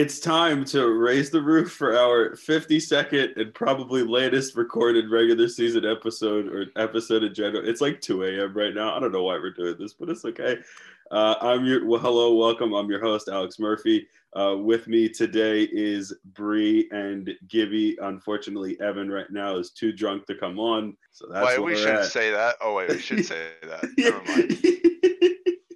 It's time to raise the roof for our 52nd and probably latest recorded regular season episode or episode in general. It's like 2 a.m. right now. I don't know why we're doing this, but it's okay. Uh, I'm your well, hello, welcome. I'm your host, Alex Murphy. Uh, with me today is Bree and Gibby. Unfortunately, Evan right now is too drunk to come on, so that's why we at. say that. Oh wait, we should say that. Never mind.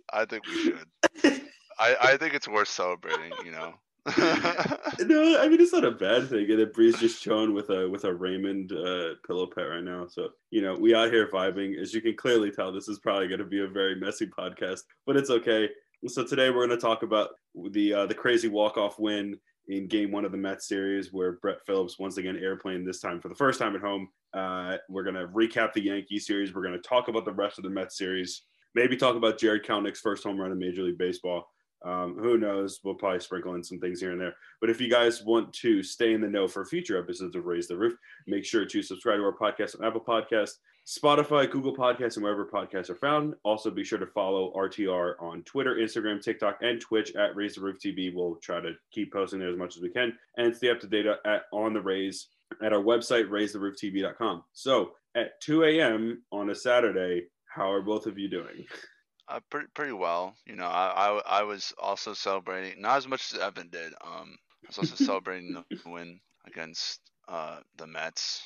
I think we should. I, I think it's worth celebrating. You know. No, I mean it's not a bad thing. And Bree's just chilling with a with a Raymond uh, pillow pet right now. So you know we out here vibing. As you can clearly tell, this is probably going to be a very messy podcast, but it's okay. So today we're going to talk about the uh, the crazy walk off win in Game One of the Mets series, where Brett Phillips once again airplane this time for the first time at home. Uh, we're going to recap the Yankee series. We're going to talk about the rest of the Mets series. Maybe talk about Jarred Kelenic's first home run in Major League Baseball. Um, who knows? We'll probably sprinkle in some things here and there. But if you guys want to stay in the know for future episodes of Raise the Roof, make sure to subscribe to our podcast on Apple Podcasts, Spotify, Google Podcasts, and wherever podcasts are found. Also, be sure to follow RTR on Twitter, Instagram, TikTok, and Twitch at Raise the Roof TV. We'll try to keep posting there as much as we can and stay up to date at on the Raise at our website, raisetherooftv.com. So at 2 a.m. on a Saturday, how are both of you doing? Uh, pretty pretty well. You know, I, I I was also celebrating not as much as Evan did. Um, I was also celebrating the win against uh the Mets.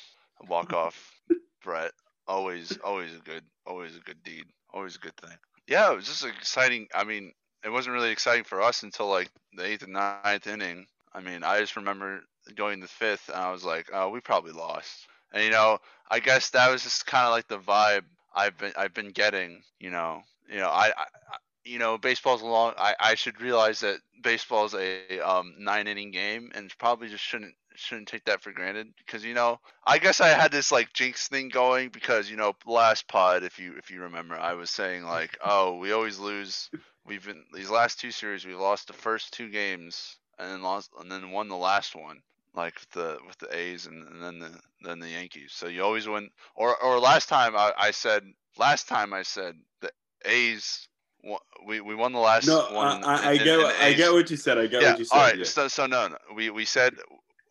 Walk off, Brett. Always always a good always a good deed. Always a good thing. Yeah, it was just exciting. I mean, it wasn't really exciting for us until like the eighth and ninth inning. I mean, I just remember going the fifth, and I was like, oh, we probably lost. And you know, I guess that was just kind of like the vibe I've been I've been getting. You know, you know, I, I you know, baseball's a long. I, I should realize that baseball's a um, nine inning game, and probably just shouldn't shouldn't take that for granted because you know, I guess I had this like jinx thing going because you know, last pod, if you if you remember, I was saying like, oh, we always lose. We've been these last two series, we lost the first two games and then lost and then won the last one like with the with the A's and, and then the then the Yankees. So you always win. Or or last time I, I said last time I said the A's. We, we won the last No, one. I, I, I and- get what, I get what you said. I get yeah. what you said. All right. yeah. So so no, no. We we said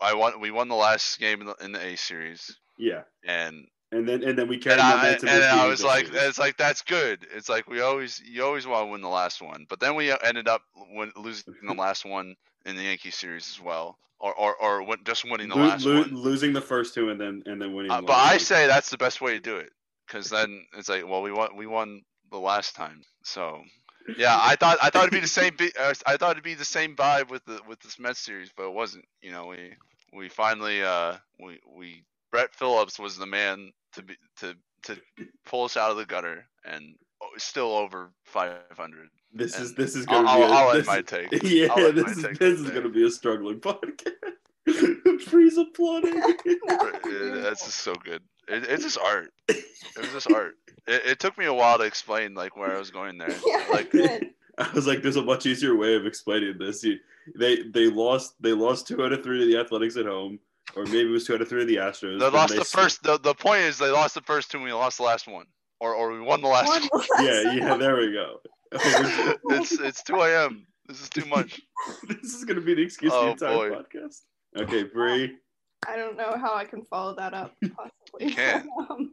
I won. We won the last game in the, in the A series, yeah. and And then and then we carried and I, momentum. and I was like, series. it's like that's good. It's like we always you always want to win the last one, but then we ended up win, losing the last one in the Yankee series as well, or or or just winning the Lo- last lo- one. losing the first two and then and then winning. Uh, one but I say that's the best way to do it, because then it's like, well, we won we won the last time, so yeah, I thought I thought it'd be the same. Uh, I thought it'd be the same vibe with the with this Mets series, but it wasn't. You know, we we finally uh we we Brett Phillips was the man to be to to pull us out of the gutter and still over 500. this is this is I'll, gonna be. I'll, a, I'll this, my take. Yeah, I'll this is this is gonna be a struggling podcast. Freeze applauding. Uh, That's just so good. It, it's just art. It was just art. It, it took me a while to explain like where I was going there. Yeah, Like good. I was like, "There's a much easier way of explaining this." You, they they lost they lost two out of three to the Athletics at home, or maybe it was two out of three to the Astros. they then lost the s- first. The, the point is they lost the first two and we lost the last one, or or we won the last One one. last Yeah, yeah. There we go. It's it's 2 a.m. This is too much. this is gonna be the excuse Oh, for the entire boy. podcast. Okay, Bree. I don't know how I can follow that up. Possibly. You can. Um,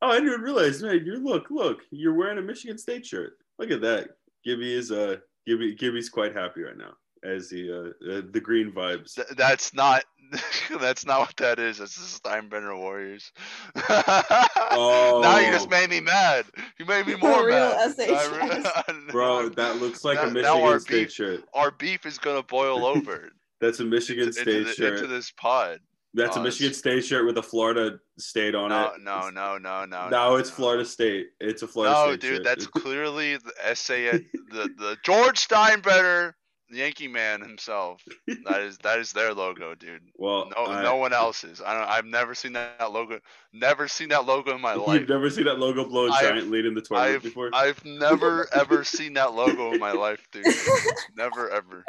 Oh, I didn't even realize, man. You look, look. You're wearing a Michigan State shirt. Look at that. Gibby is uh, Gibby, Gibby's quite happy right now as the uh, uh the green vibes. Th- that's not. That's not what that is. It's the Steinbrenner Warriors. oh. Now you just Oh. made me mad. You made me more real mad. SHS. I- Bro, that looks like a Now- now Michigan our State beef- shirt. our beef is gonna boil over That's a Michigan into, State into, the- shirt. into this pod. That's a Oh, Michigan it's- State shirt with a Florida State on No, it. no, no, no, no. No, it's no. Florida State. It's a Florida No, State dude, shirt. that's clearly the essay. the the George Steinbrenner, Yankee man himself. That is that is their logo, dude. well, No, I- no one else's. I don't. I've never seen that logo. Never seen that logo in my life. You've never seen that logo blow a I've- giant lead in the tournament I've before? I've never ever seen that logo in my life, dude. Never ever.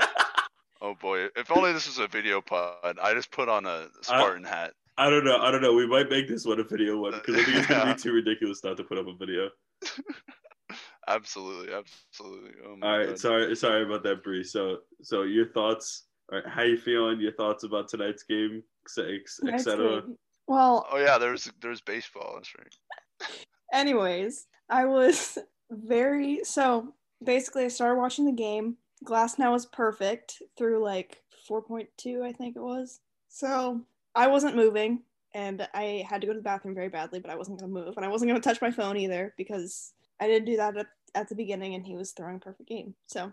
Oh boy! If only this was a video pod. I just put on a Spartan hat. I don't know. I don't know. We might make this one a video one because I think it's gonna Yeah. be too ridiculous not to put up a video. absolutely, absolutely. Oh my All right, God. sorry, sorry about that, Bree. So, so your thoughts? All right, how you feeling? Your thoughts about tonight's game, Tonight's etc. Well, Oh yeah, there's there's baseball. That's right. anyways, I was very so basically I started watching the game. Glasnow was perfect through like 4.2, I think it was. So I wasn't moving and I had to go to the bathroom very badly, but I wasn't gonna move and I wasn't gonna touch my phone either because I didn't do that at, at the beginning and he was throwing a perfect game. So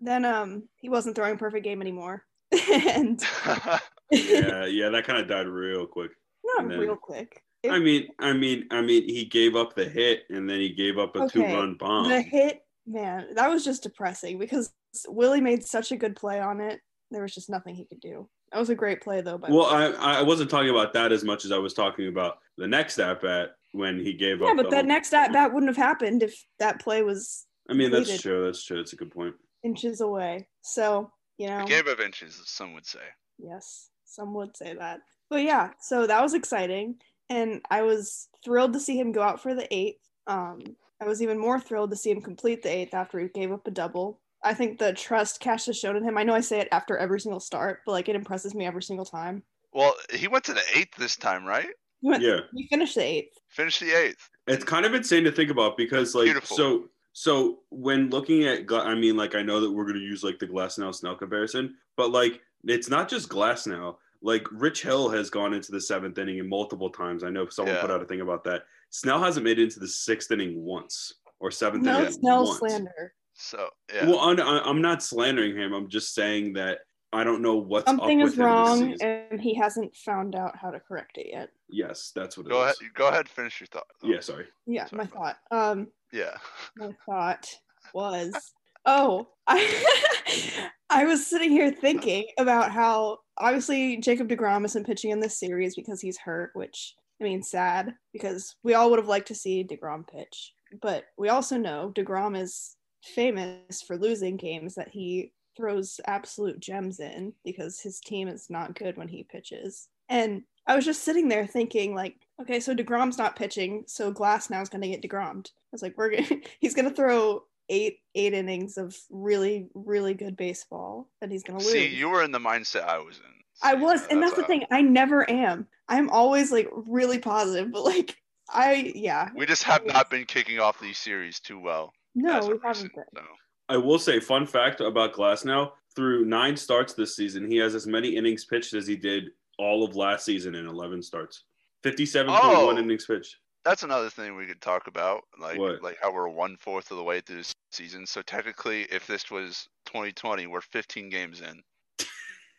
then um he wasn't throwing a perfect game anymore. and Yeah, yeah, that kind of died real quick. not then- real quick. It- I mean, I mean, I mean, he gave up the hit and then he gave up a Okay, two-run bomb. the hit man that was just depressing because willie made such a good play on it there was just nothing he could do that was a great play though by Well, I I wasn't talking about that as much as I was talking about the next at bat when he gave yeah up. Yeah, but the that whole- next at bat wouldn't have happened if that play was I mean, that's true. That's true. That's a good point. inches away so you know A game of inches, some would say. yes some would say that but yeah so that was exciting and i was thrilled to see him go out for the eighth um i was even more thrilled to see him complete the eighth after he gave up a double i think the trust cash has shown in him i know i say it after every single start but like it impresses me every single time Well, he went to the eighth this time, right? he, went, Yeah, he finished the eighth Finished the eighth. it's kind of insane to think about because, like, Beautiful. so so when looking at, I mean, like, I know that we're gonna use like the Glasnow Snell comparison, but like, it's not just Glasnow. Like, Rich Hill has gone into the seventh inning in multiple times. I know someone Yeah. put out a thing about that. Snell hasn't made it into the sixth inning once or seventh no inning No, snell once. slander So yeah. Well, I'm, I'm not slandering him. I'm just saying that I don't know what's something up is him wrong and he hasn't found out how to correct it yet Yes, that's what it go ahead. is. Go ahead. Finish your thought. Yeah, sorry. yeah Sorry my about thought um Yeah. my thought was oh I I was sitting here thinking about how obviously Jacob DeGrom isn't pitching in this series because he's hurt, which I mean sad because we all would have liked to see DeGrom pitch. But we also know DeGrom is famous for losing games that he throws absolute gems in because his team is not good when he pitches. And I was just sitting there thinking, like, okay, so Degrom's not pitching, so Glasnow is going to get Degrommed. I was like, we're gonna, he's going to throw eight eight innings of really really good baseball, and he's going to lose. See, you were in the mindset I was in. I was, and that's the how- thing. I never am. I'm always like really positive, but like I, yeah, We just have not been kicking off these series too well. No, we haven't been. so. I will say, fun fact about Glasnow: through nine starts this season, he has as many innings pitched as he did all of last season in 11 starts. 57.1 Oh. innings pitched. That's another thing we could talk about, like What? like how we're one fourth of the way through the season. So technically, if this was 2020, we're 15 games in.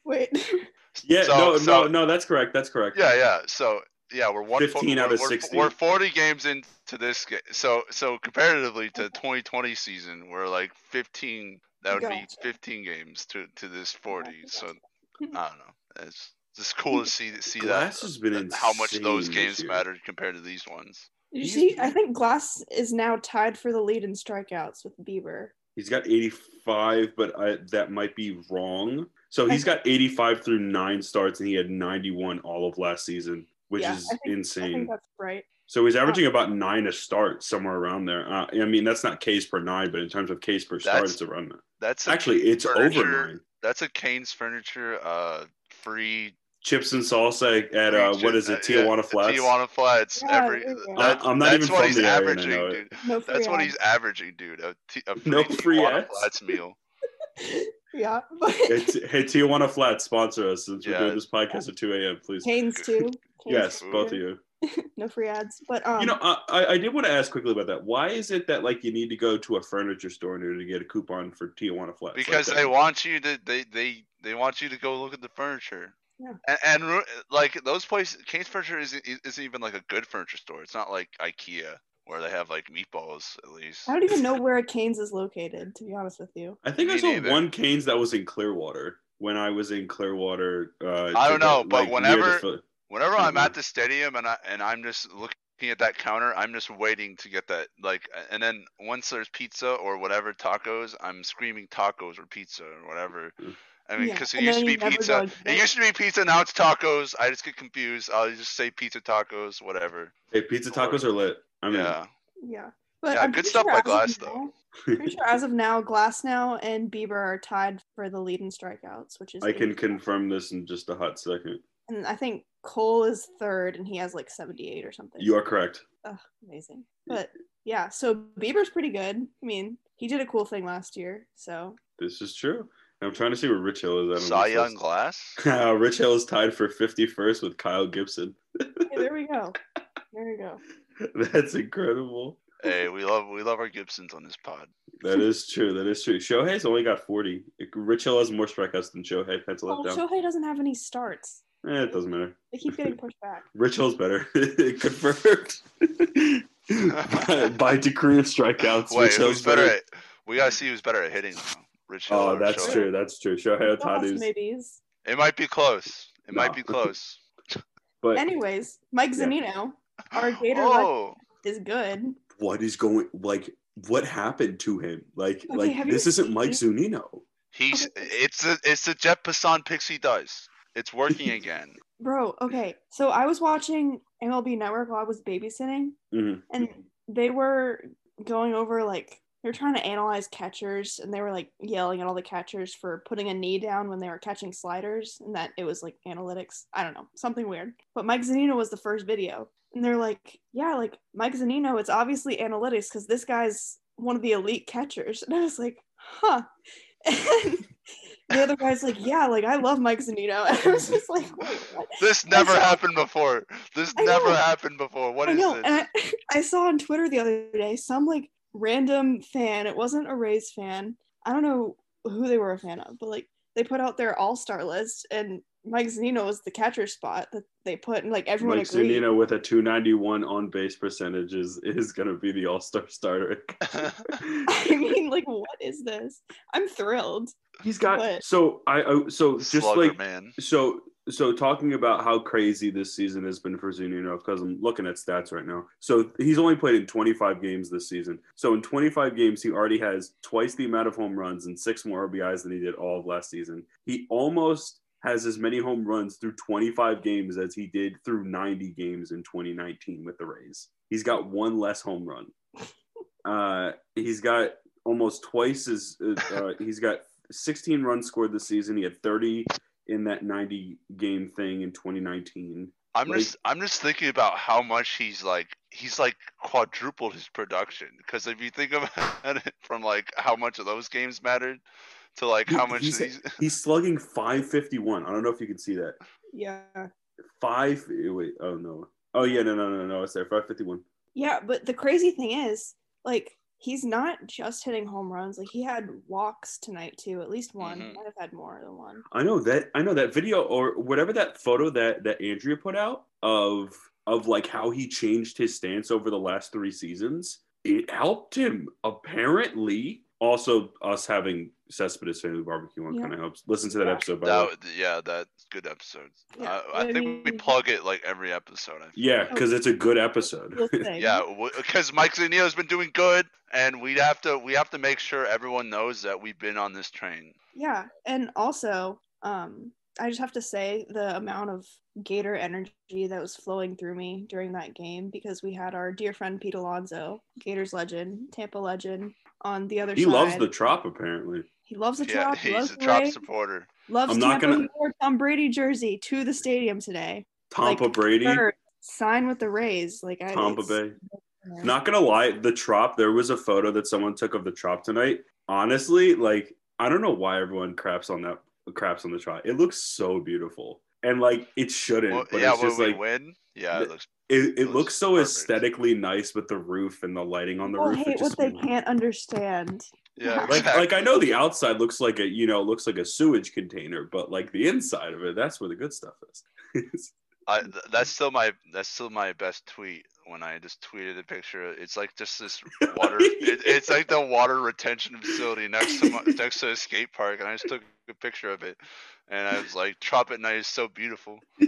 Wait, Yeah, So- no, so- no, no, that's correct. That's correct. Yeah, yeah. So yeah, we're one. 15 we're, out of we're, 60. We're 40 games into this. Ga- so so comparatively to 2020 season, we're like 15. That would be 15 games to to this 40. Gotcha, So gotcha. I don't know. It's just cool to see see Glass that has been that- how much those games year. mattered compared to these ones. Did you see? I think Glass is now tied for the lead in strikeouts with Bieber. He's got 85, but I, that might be wrong. So he's got 85 through nine starts, and he had 91 all of last season, which Yeah, is I think- I insane. think that's right. So he's averaging about nine a start, somewhere around there. Uh, I mean, that's not Ks per nine, but in terms of Ks per start, That's- it's around that. That's Actually, Cane's it's over nine. That's a Kane's furniture uh free. Chips and salsa at uh, free what chip- it, uh, yeah, Tijuana Flats? Tijuana Flats. Yeah, every there you go. that- I- I'm not that's even what from he's the I averaging, know it. dude. No free That's what he's averaging, dude. A, t- a free No free Tijuana ads? Flats meal. Yeah, but Hey, T- hey, Tijuana Flats, sponsor us since we're doing this podcast at 2 a.m., please. Canes too. Canes Yes, too. both of you. no free ads. But um, You know, I, I I did want to ask quickly about that. Why is it that like you need to go to a furniture store in order to get a coupon for Tijuana Flats? Like Because that? they want you to they, they they want you to go look at the furniture. Yeah. And, and like those places, Kane's Furniture isn't isn't even like a good furniture store. It's not like IKEA where they have like meatballs at least. I don't even know where a Canes is located. To be honest with you, I think I saw neither. one Canes that was in Clearwater when I was in Clearwater. Uh, I don't know, go, but near the whenever- Phil- Whenever I'm at the stadium and I and I'm just looking at that counter, I'm just waiting to get that like and then once there's pizza or whatever tacos, I'm screaming tacos or pizza or whatever. I mean, Yeah, because it and used to be you never go pizza. It it. used to be pizza. Now it's tacos. I just get confused. I'll just say pizza tacos, whatever. Hey, pizza tacos are lit. I mean, yeah. yeah. But Yeah, I'm good stuff sure by as of Glass, though. Pretty sure as of now, Glasnow and Bieber are tied for the lead in strikeouts, which is I can 80. confirm this in just a hot second. And I think Cole is third, and he has like 78 or something. You are correct. Ugh, amazing. But yeah, so Bieber's pretty good. I mean, he did a cool thing last year, so This is true. I'm trying to see where Rich Hill is at. on Cy this Young list. Glass. Uh, Rich Hill is tied for 51st with Kyle Gibson. hey, there we go. There we go. That's incredible. hey, we love we love our Gibsons on this pod. That is true. That is true. Shohei's only got 40. Rich Hill has more strikeouts than Shohei. Pencil Oh, it down. Shohei doesn't have any starts. Eh, it doesn't matter. They keep getting pushed back. Rich Hill's better. Confirmed. by, by decree of strikeouts. Wait, Rich Hill's better at? We gotta see who's better at hitting. Though. Rich Hill. Oh, that's Shohei. true. That's true. Shohei Ohtani's. maybes. It might be close. It No. might be close. But Anyways, Mike Yeah. Zunino Our Gator oh, is good. what is going? Like, what happened to him? Like, Okay, like this isn't Mike seen- Zunino. he's it's a it's the Jeff Passan pixie does. It's working again. Bro, okay. So I was watching MLB Network while I was babysitting, Mhm. and they were going over like they were trying to analyze catchers, and they were like yelling at all the catchers for putting a knee down when they were catching sliders, and that it was like analytics. I don't know, something weird. But Mike Zunino was the first video, and they're like, yeah, like Mike Zunino, it's obviously analytics because this guy's one of the elite catchers, and I was like, huh. And the other guy's like, yeah, like I love Mike Zunino. And I was just like? This never saw- happened before. This I never know. happened before. What I is know, this? and I, I saw on Twitter the other day some like random fan. It wasn't a Rays fan. I don't know who they were a fan of, but like they put out their All Star list, and Mike Zunino was the catcher spot that they put, and like everyone Mike agreed. Zunino with a 291 on base percentage is, is going to be the All Star starter. I mean, like, what is this? I'm thrilled. He's got What? so I I- so just Slugger like man. so so talking about how crazy this season has been for Zunino because I'm looking at stats right now. So he's only played in 25 games this season. So in 25 games, he already has twice the amount of home runs and six more RBIs than he did all of last season. He almost has as many home runs through 25 games as he did through 90 games in 2019 with the Rays. He's got one less home run. Uh, he's got almost twice as uh, he's got 16 runs scored this season. He had 30 in that 90 game thing in 2019. I'm like- just I'm just thinking about how much he's like he's like quadrupled his production because if you think about it from like how much of those games mattered to like how much he's, these he's slugging 551. I don't know if you can see that. Yeah, Five. Wait. Oh no. Oh yeah. No. No. No. No. It's there. 551. yeah. But the crazy thing is, like, he's not just hitting home runs. Like, he had walks tonight too. At least one. Mhm. Might have had more than one. I know that. I know that video or whatever that photo that that Andrea put out of of like how he changed his stance over the last three seasons. It helped him apparently. Also, us having Cespedes Family Barbecue on Yeah. kind of helps. Listen to that Yeah. episode. By the way. yeah that's good episode. Yeah, I, I I think we plug it like every episode. I feel. Yeah, because it's a good episode. Cool thing. Yeah, because Mike Zunino's been doing good, and we have to we have to make sure everyone knows that we've been on this train. Yeah, and also, um, I just have to say the amount of Gator energy that was flowing through me during that game because we had our dear friend Pete Alonso, Gators legend, Tampa legend, on the other he side. He loves the trop apparently. he loves the yeah, trop. he loves he's a the top Ray, supporter. loves I'm not Tampa. gonna- He wore Tom Brady jersey to the stadium today. Tampa Like, Brady, Third, sign with the Rays. Like I, Tampa it's- Bay. Not gonna lie, the trop. There was a photo that someone took of the trop tonight. Honestly, like I don't know why everyone craps on that craps on the trop. It looks so beautiful, and like it shouldn't. Well, but yeah, it's when just we like win, yeah, it looks. it, it looks looks so perfect. aesthetically nice with the roof and the lighting on the People roof. It hate just- what they can't understand. Yeah, like exactly. like I know the outside looks like a you know looks like a sewage container, but like the inside of it, that's where the good stuff is. I, th- that's still my that's still my best tweet when I just tweeted a picture. It's like just this water. it, it's like the water retention facility next to my, next to a skate park, and I just took a picture of it, and I was like, "Tropic night is so beautiful."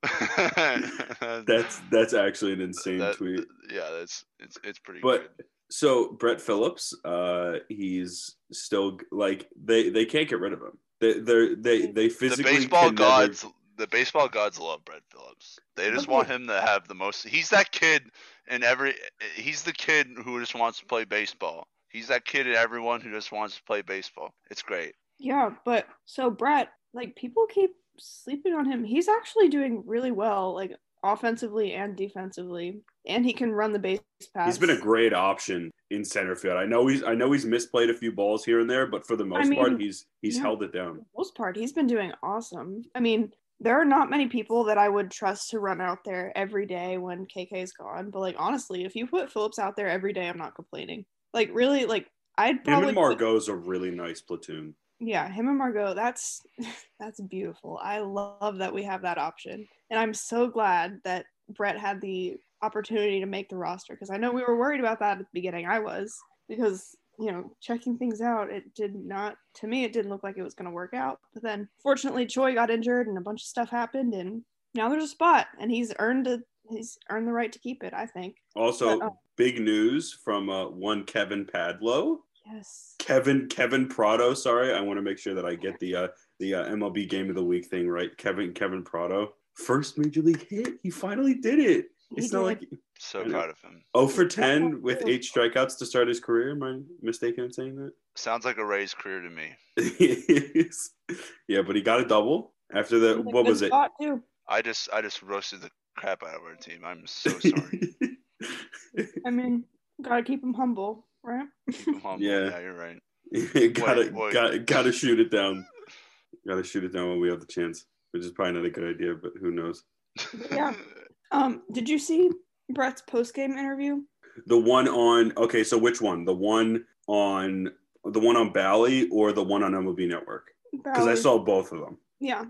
that's that's actually an insane That- tweet. Yeah, that's it's it's pretty But good. so Brett Phillips, uh, he's still like they they can't get rid of him. They they they they The physically baseball can never- gods the baseball gods love Brett Phillips. They just want him to have the most. He's that kid in every. He's the kid who just wants to play baseball. He's that kid in everyone who just wants to play baseball. It's great. Yeah, but so Brett, like people keep sleeping on him. He's actually doing really well, like offensively and defensively, and he can run the base pass. He's been a great option in center field. I know he's I know he's misplayed a few balls here and there, but for the most part, mean, he's he's yeah. held it For down. the most part. He's been doing awesome. I mean, there are not many people that I would trust to run out there every day when KK is gone. But like honestly, if you put Phillips out there every day, I'm not complaining. Like really, like I'd probably Him and put- Margot's a really nice platoon. yeah him and margot that's that's beautiful i love that we have that option and i'm so glad that brett had the opportunity to make the roster because i know we were worried about that at the beginning i was because you know checking things out it did not to me it didn't look like it was going to work out but then fortunately choi got injured and a bunch of stuff happened and now there's a spot and he's earned a he's earned the right to keep it i think Also, But, uh, big news from uh, one Kevin Padlo. yes Kevin Kevin Prado. Sorry, I want to make sure that I get the uh, the uh, MLB Game of the Week thing right. Kevin Kevin Prado, first major league hit. He finally did it. He It's not like So proud of him. 0 for 10 with eight strikeouts to start his career. Am I mistaken in saying that? Sounds like a Rays career to me. yeah, but he got a double after the what was it? too. I just I just roasted the crap out of our team. I'm so sorry. i mean gotta keep him humble right I'm humble. Yeah. yeah, you're right. gotta, Wait, wait. gotta gotta shoot it down. Gotta shoot it down when we have the chance, which is probably not a good idea, but who knows? Yeah. Um, did you see Brett's post game interview? The one on okay, so which one? The one on the one on Bally or the one on MLB Network? Because I saw both of them. Yeah.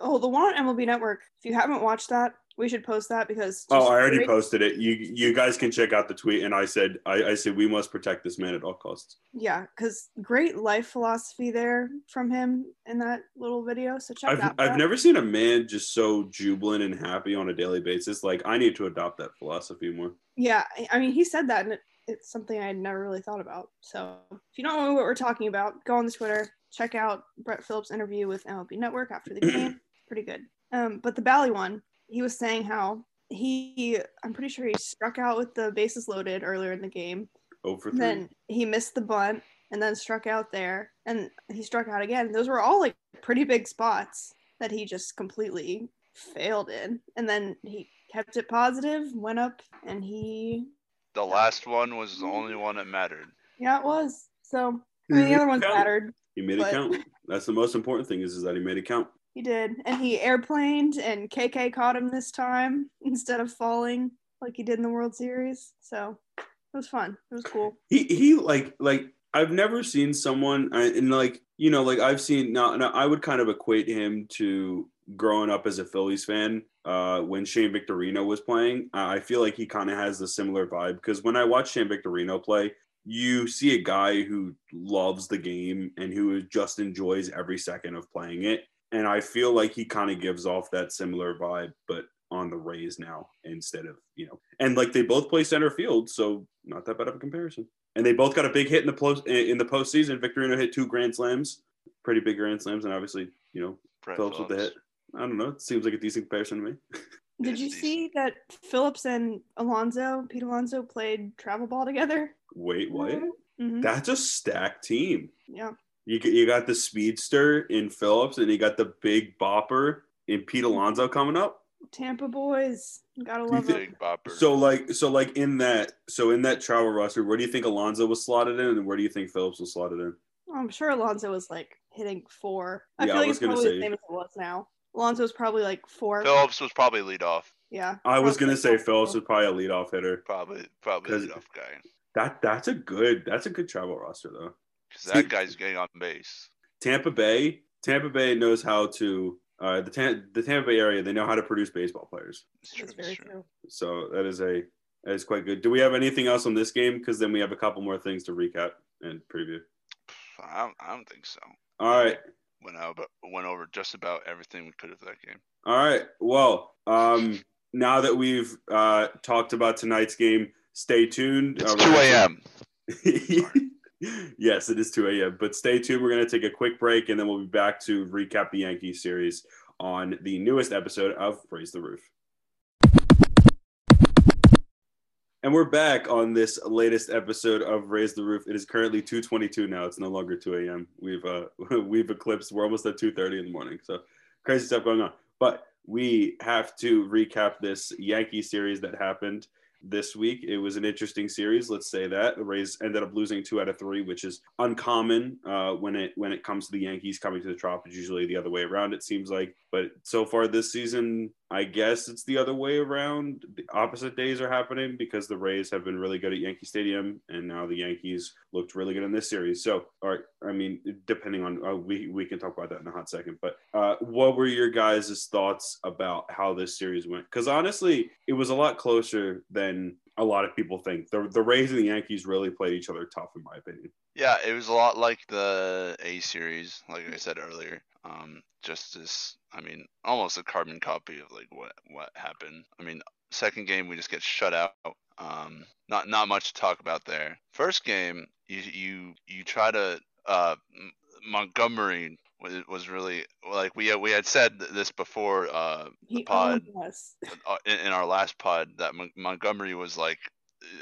Oh, the one on MLB Network. If you haven't watched that, we should post that because. Oh, I already posted it. You you guys can check out the tweet, and I said I, I said we must protect this man at all costs. Yeah, because great life philosophy there from him in that little video. So check I've that. I've out. never seen a man just so jubilant and happy on a daily basis. Like I need to adopt that philosophy more. Yeah, I- I mean, he said that, and it, it's something I had never really thought about. So if you don't know what we're talking about, go on the Twitter, check out Brett Phillips' interview with MLB Network after the game. Pretty good. Um, but the Bally one, he was saying how he, I'm pretty sure he struck out with the bases loaded earlier in the game. Oh, Over three. Then he missed the bunt and then struck out there, and he struck out again. Those were all like pretty big spots that he just completely failed in. And then he kept it positive, went up, and he The last one was the only one that mattered. Yeah, it was. So I mean, the other ones mattered. He made but- it count. That's the most important thing is, is that he made it count. He did, and he airplaned, and KK caught him this time instead of falling like he did in the World Series. So it was fun. It was cool. He he like like I've never seen someone and like you know like I've seen now, now I would kind of equate him to growing up as a Phillies fan uh, when Shane Victorino was playing. I feel like he kind of has the similar vibe because when I watch Shane Victorino play, you see a guy who loves the game and who just enjoys every second of playing it. And I feel like he kind of gives off that similar vibe, but on the Rays now instead of, you know, and like they both play center field, so not that bad of a comparison. And they both got a big hit in the post in the postseason. Victorino hit two grand slams, pretty big grand slams, and obviously, you know, Brett Phillips with the hit. I don't know. It seems like a decent comparison to me. Did you see that Phillips and Alonso, Pete Alonso, played travel ball together? Wait, what? Mhm. That's a stacked team. Yeah. You you got the speedster in Phillips, and you got the big bopper in Pete Alonso coming up. Tampa boys, gotta You love think- it. Bopper. So like so like in that so in that travel roster, where do you think Alonso was slotted in, and where do you think Phillips was slotted in? I'm sure Alonso was like hitting four. I Yeah, feel like was it's gonna probably say- the same as it was now. Alonso was probably like four. Phillips was probably lead off. Yeah. I was gonna say Phillips was probably a leadoff hitter. Probably probably lead off guy. That that's a good that's a good travel roster though. Because that guy's getting on base. Tampa Bay, Tampa Bay knows how to uh, the Tam- the Tampa Bay area. They know how to produce baseball players. It's true. That's It's very true. true. So that is a that is quite good. Do we have anything else on this game? Because then we have a couple more things to recap and preview. I don't, I don't think so. All right, Went out, went over just about everything we could of that game. all right. Well, um, now that we've uh, talked about tonight's game, stay tuned. It's Uh, 2 we're gonna- a.m. yes, it is 2 a.m. But stay tuned. We're going to take a quick break and then we'll be back to recap the Yankee series on the newest episode of Raise the Roof. And we're back on this latest episode of Raise the Roof. It is currently 2:22 now. It's no longer 2 a.m. We've uh, we've eclipsed. We're almost at 2:30 in the morning. So crazy stuff going on. But we have to recap this Yankee series that happened this week. It was an interesting series, let's say that. The Rays ended up losing two out of three, which is uncommon uh, when it when it comes to the Yankees coming to the Trop. It's usually the other way around. It seems like, but so far this season, I guess it's the other way around. The opposite days are happening because the Rays have been really good at Yankee Stadium, and now the Yankees looked really good in this series. So, all right, I mean, depending on uh, we we can talk about that in a hot second. But uh, what were your guys' thoughts about how this series went? Because honestly, it was a lot closer than a lot of people think. The the Rays and the Yankees really played each other tough, in my opinion. Yeah, it was a lot like the A series, like I said earlier. Um, just this, I mean, almost a carbon copy of like what what happened. I mean, second game we just get shut out. Um, not not much to talk about there. First game, you you you try to uh, Montgomery was, really like we we had said this before uh, the He pod uh, in, in our last pod that Mon- Montgomery was like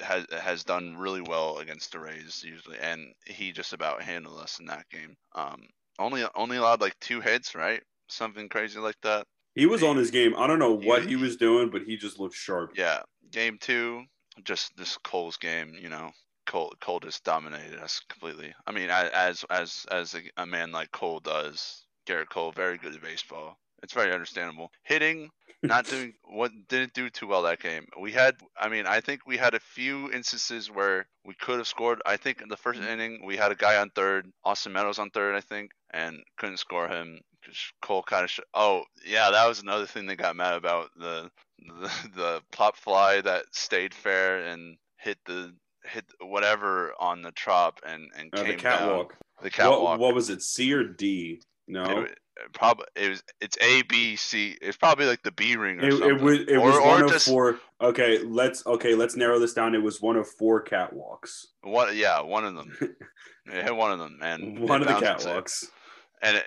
has has done really well against the Rays usually, and he just about handled us in that game. Um, only only allowed like two hits, right? Something crazy like that. He was on his game. I don't know what He- he was doing, but he just looked sharp. Yeah, game two, just this Cole's game, you know. Cole, Cole just dominated us completely. I mean, as as as a, a man like Cole does, Gerrit Cole, very good at baseball. It's very understandable. Hitting, not doing what didn't do too well that game. We had, I mean, I think we had a few instances where we could have scored. I think in the first inning we had a guy on third, Austin Meadows on third, I think, and couldn't score him Cole kind of. Sh- oh yeah, that was another thing they got mad about the the, the pop fly that stayed fair and hit the hit whatever on the trop and and Uh, came the down. catwalk. The catwalk. What, what was it? C or D? No. It, probably it was it's A B C. It's probably like the B ring or It, something. it was it or, was one of just four. Okay, let's okay, let's narrow this down. It was one of four catwalks. one. Yeah, one of them. It hit one of them, and one of the it. catwalks. And it,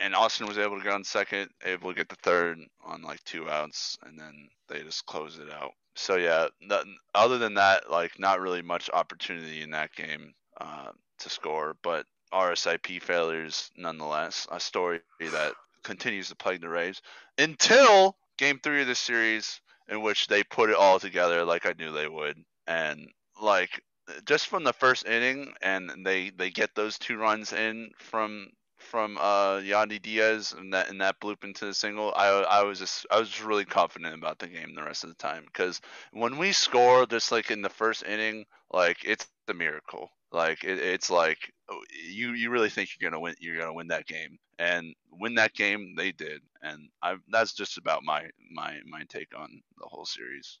and Austin was able to get on second, able to get the third on like two outs, and then they just closed it out. So yeah, that, other than that, like not really much opportunity in that game uh, to score, but RISP failures nonetheless. A story that continues to plague the Rays until Game Three of the series, in which they put it all together like I knew they would, and like just from the first inning, and they they get those two runs in from from uh Yandy Diaz and that and that bloop into the single. I I was just I was just really confident about the game the rest of the time because when we score just like in the first inning, like it's the miracle. Like it, it's like you you really think you're gonna win you're gonna win that game and win that game they did and I that's just about my my my take on the whole series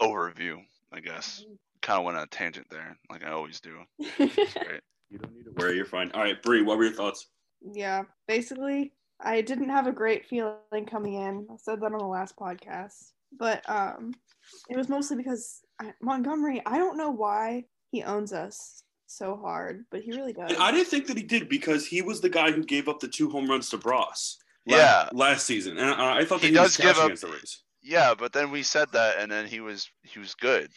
overview I guess kind of went on a tangent there like I always do. It's great. You don't need to worry, you're fine. All right, Bree, what were your thoughts? yeah, basically, I didn't have a great feeling coming in. I said that on the last podcast, but um, it was mostly because I, Montgomery. I don't know why he owns us so hard, but he really does. I didn't think that he did because he was the guy who gave up the two home runs to Bros. Yeah. last season, and I, I thought that He he, was does give up- the Rays. Yeah, but then we said that and then he was he was good.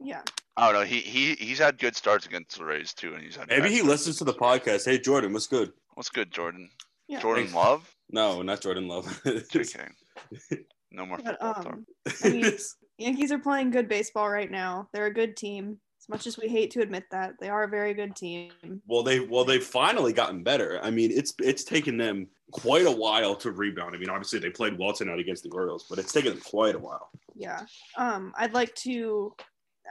yeah, I don't know. He he he's had good starts against the Rays too, and he's had Maybe he starts listens to the podcast. Hey, Jordan, what's good? What's good, Jordan? yeah. Jordan Thanks. Love? No, not Jordan Love. JK. No more But, football um, I mean, Yankees are playing good baseball right now. They're a good team. As much as we hate to admit that, they are a very good team. well, they well they've finally gotten better. I mean, it's it's taken them quite a while to rebound. I mean, obviously they played well tonight against the Orioles, but it's taken them quite a while. Yeah. Um, I'd like to,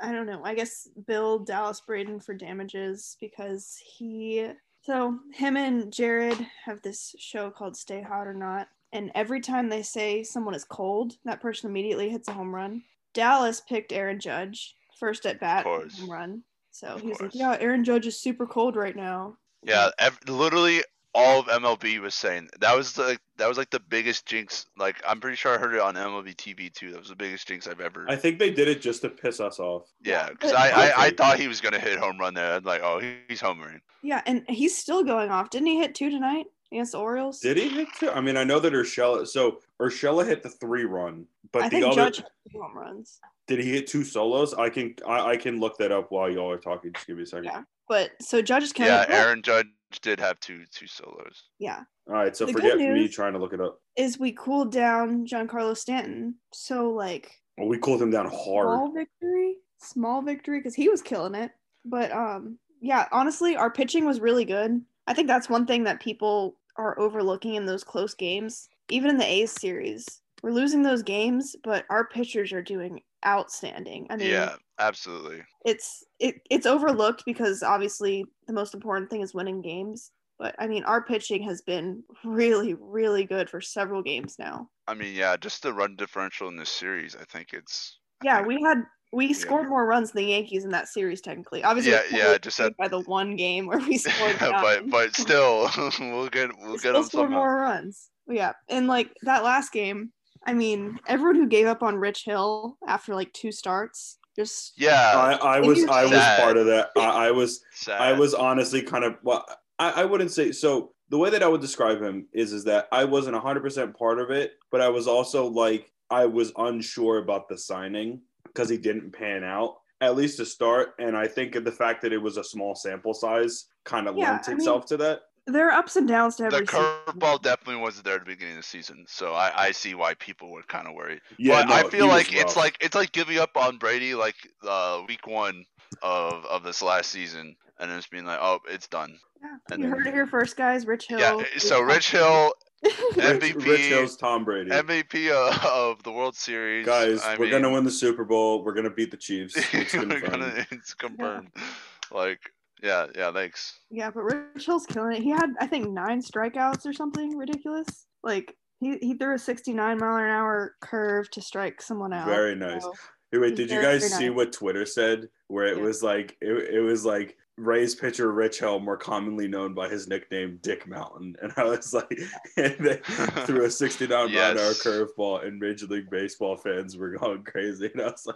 I don't know, I guess bill Dallas Braden for damages because he, so him and Jared have this show called Stay Hot or Not. And every time they say someone is cold, that person immediately hits a home run. Dallas picked Aaron Judge first at bat, course. home run. So Of he was like, yeah, Aaron Judge is super cold right now. Yeah, ev- literally all of MLB was saying that was the that was like the biggest jinx. Like I'm pretty sure I heard it on MLB TV too. That was the biggest jinx I've ever. I think they did it just to piss us off. yeah, because I, I I thought he was gonna hit home run there. I'm like, oh, he- he's homering. Yeah, and he's still going off. Didn't he hit two tonight? against the Orioles. Did he hit two? I mean, I know that Urshela. So Urshela hit the three run, but I the think other Judge had two home runs. Did he hit two solos? I can I, I can look that up while y'all are talking. Just give me a second. Yeah. But so Judge is killing Yeah, it. But, Aaron Judge did have two two solos. Yeah. All right, so The forget me trying to look it up. Is we cooled down Giancarlo Stanton. So like Well, we cooled him down hard. small victory. Small victory because he was killing it. But um yeah, honestly, our pitching was really good. I think that's one thing that people are overlooking in those close games. Even in the A's series. We're losing those games, but our pitchers are doing outstanding. I mean, Yeah, absolutely. it's it, it's overlooked because obviously the most important thing is winning games. But I mean, our pitching has been really, really good for several games now. I mean, yeah, just the run differential in this series, I think it's I Yeah, think- we had we scored more runs than the Yankees in that series technically. Obviously, Yeah, yeah, just that- by the one game where we scored. Yeah, but but still, we'll get we'll we get them scored somehow. more runs. Yeah, and like that last game, I mean, everyone who gave up on Rich Hill after like two starts, just Yeah, I, I was I was sad. part of that. I, I was sad. I was honestly kind of well. I, I wouldn't say so. The way that I would describe him is is that I wasn't 100% part of it, but I was also like I was unsure about the signing because he didn't pan out at least to start. And I think the fact that it was a small sample size kind of Yeah, lent I mean, itself to that. There are ups and downs to every season. curveball definitely wasn't there at the beginning of the season, so I, I see why people were kind of worried. Yeah, but no, I feel like it's like it's like giving up on Brady like uh, week one of of this last season, and then just being like, oh, it's done. Yeah, And you then- heard it here first, guys. Rich Hill. Yeah. So Rich Hill, MVP, Rich Hill's Tom Brady. MVP of, of the World Series. Guys, I we're mean, gonna win the Super Bowl. We're gonna beat the Chiefs. It's confirmed. gonna, it's confirmed. Like, yeah, yeah. Thanks. Yeah, but Rich Hill's killing it. He had, I think, nine strikeouts or something ridiculous. Like he, he threw a 69 mile an hour curve to strike someone out. Very nice. So, Hey, wait, did you guys see nice. what Twitter said? Where it Yeah. was like it, it was like Ray's pitcher Rich Hill, more commonly known by his nickname Dick Mountain, and I was like, and they threw a 69 mile an hour curveball, and Major League Baseball fans were going crazy, and I was like,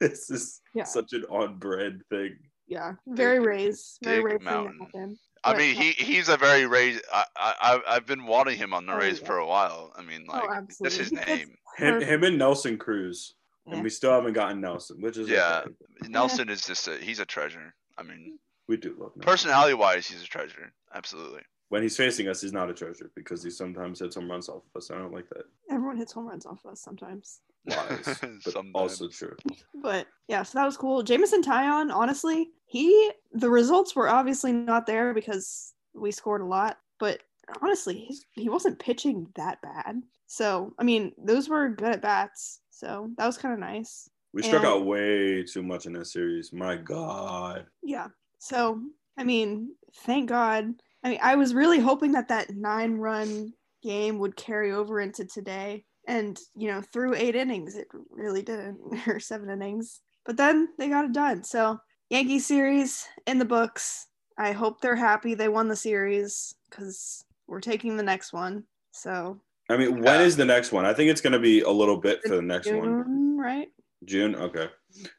this is Yeah. such an on brand thing. Yeah, very Dick- Rays. Very Dick Rays Mountain. I But, mean, yeah. he he's a very Rays. I I I- I've been wanting him on the Oh, Rays yeah. for a while. I mean, oh, like oh, that's his name. Him, him and Nelson Cruz, Yeah. and we still haven't gotten Nelson, which is Yeah. okay. Nelson is just a he's a treasure. I mean, we do love personality wise, he's a treasure. Absolutely. When he's facing us, he's not a treasure because he sometimes hits home runs off of us. I don't like that. Everyone hits home runs off of us sometimes. Lies, but Sometimes. also true. But yeah, so that was cool. Jameson Taillon, honestly, he the results were obviously not there because we scored a lot, but honestly, his, he wasn't pitching that bad. So I mean, those were good at bats. So that was kind of nice. We struck out way too much in that series. My God. Yeah. So I mean, thank God. I mean, I was really hoping that that nine run game would carry over into today. And, you know, through eight innings, it really didn't, or seven innings. But then they got it done. So, Yankee series in the books. I hope they're happy they won the series because we're taking the next one. So, I mean, when is the next one? I think it's going to be a little bit for the next one. June, right? June. Okay.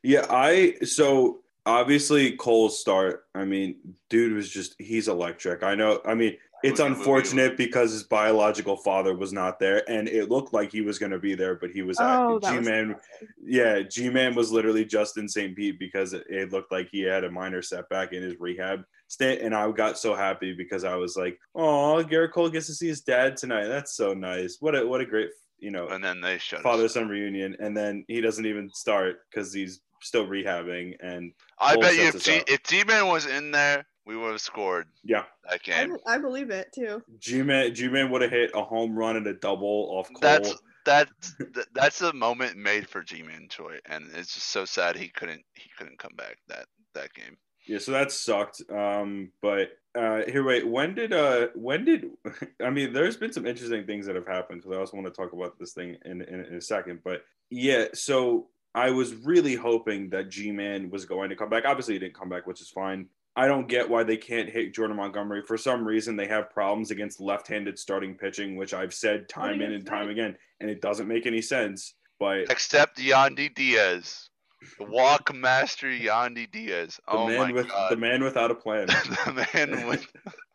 Yeah. I so obviously Cole's start. I mean, dude was just he's electric. I know. I mean, it's Woogie, woogie, unfortunate because his biological father was not there, and it looked like he was going to be there, but he was Oh, at that G Man. Yeah, G Man was literally just in St. Pete because it, it looked like he had a minor setback in his rehab stint, and I got so happy because I was like, "Oh, Gerrit Cole gets to see his dad tonight. That's so nice. What a what a great you know And then they shut father son reunion, and then he doesn't even start because he's still rehabbing. And I bet you if G up. if G Man was in there, we would have scored yeah, that I, game. I believe it too. G Man G Man would have hit a home run and a double off Cole. That's that's th- that's a moment made for G Man Choi, and it's just so sad he couldn't he couldn't come back that that game. yeah, so that sucked. Um, but uh, here, wait, when did uh, when did I mean? There's been some interesting things that have happened because I also want to talk about this thing in, in in a second. But yeah, so I was really hoping that G Man was going to come back. Obviously, he didn't come back, which is fine. I don't get why they can't hit Jordan Montgomery. For some reason, they have problems against left-handed starting pitching, which I've said time in and time again, and it doesn't make any sense. But Except Yandy Diaz, the walk master Yandy Diaz. the oh man my with god, the man without a plan. the man with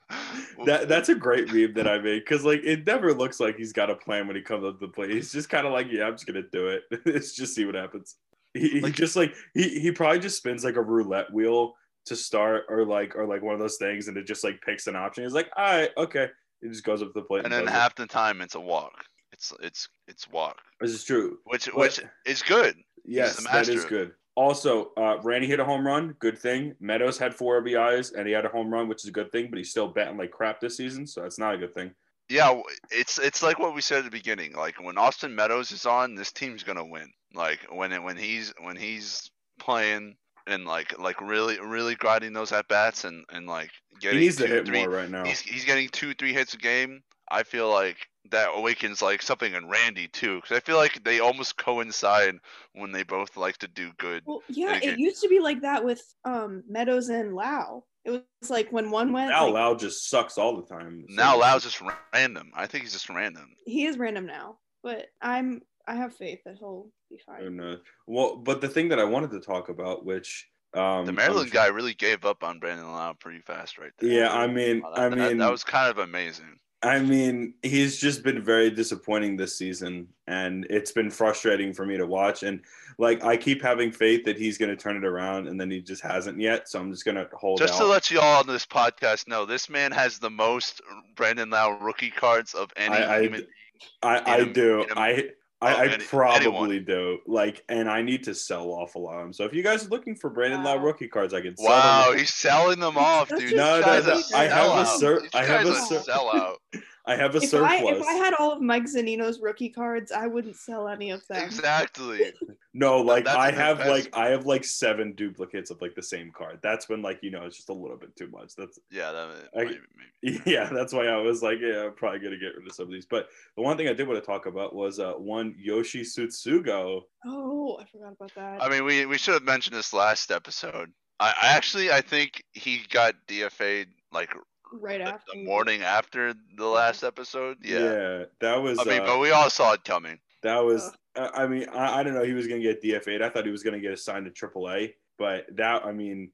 that that's a great meme that I made because like it never looks like he's got a plan when he comes up to the plate. He's just kind of like, yeah, I'm just gonna do it. Let's just see what happens. He, he just like he he probably just spins like a roulette wheel to start or like or like one of those things and it just like picks an option. He's like, all right, okay. It just goes up to the plate and and, then does it. half the time it's a walk. It's it's it's walk, This is true. which But- which is good. Yes, the that master is of it. good. Also, uh, Randy hit a home run. Good thing. Meadows had four RBIs and he had a home run, which is a good thing. But he's still batting like crap this season, so that's not a good thing. Yeah, it's it's like what we said at the beginning. Like when Austin Meadows is on, this team's gonna win. Like when it, when he's when he's playing and like like really really grinding those at bats and and like He getting needs to two, hit three, more right now. he's he's getting two three hits a game. I feel like that awakens like something in Randy too, because I feel like they almost coincide when they both like to do good. Well, yeah, it used to be like that with um Meadows and Lowe. It was like when one went, Now like, Lowe just sucks all the time. So Now it's- Lowe's just random. I think he's just random. he is random now, but I'm I have faith that he'll be fine. And, uh, well, but the thing that I wanted to talk about, which um, The Maryland sure- guy really gave up on Brandon Lowe pretty fast right there. Yeah, I mean, Wow, I mean, that, that was kind of amazing. I mean, he's just been very disappointing this season, and it's been frustrating for me to watch. And like, I keep having faith that he's going to turn it around, and then he just hasn't yet. So I'm just going to hold Just out. to let you all on this podcast know, this man has the most Brandon Lowe rookie cards of any I, I, human. I, I a- do. I, I, I any- probably do. Like, and I need to sell off a lot of them. So if you guys are looking for Brandon Lowe rookie cards, I can sell them. Wow, them. he's selling them off, dude. No, no, no, a I have a sellout. I have a cer- sellout. I have a If surplus. I if I had all of Mike Zunino's rookie cards, I wouldn't sell any of them. Exactly. No, like that's I an have like investment. I have like seven duplicates of like the same card. That's when like you know it's just a little bit too much. That's Yeah, that I- maybe, maybe. yeah, that's why I was like, yeah, I'm probably gonna get rid of some of these. But the one thing I did want to talk about was uh one Yoshi Tsutsugo. Oh, I forgot about that. I mean, we we should have mentioned this last episode. I, I actually I think he got DFA'd like right after the morning after the last episode. Yeah. yeah, that was I mean, uh, but we all saw it coming. that was. Uh, I mean, I, I don't know. He was gonna get DFA'd. I thought he was gonna get assigned to AAA. But that, I mean,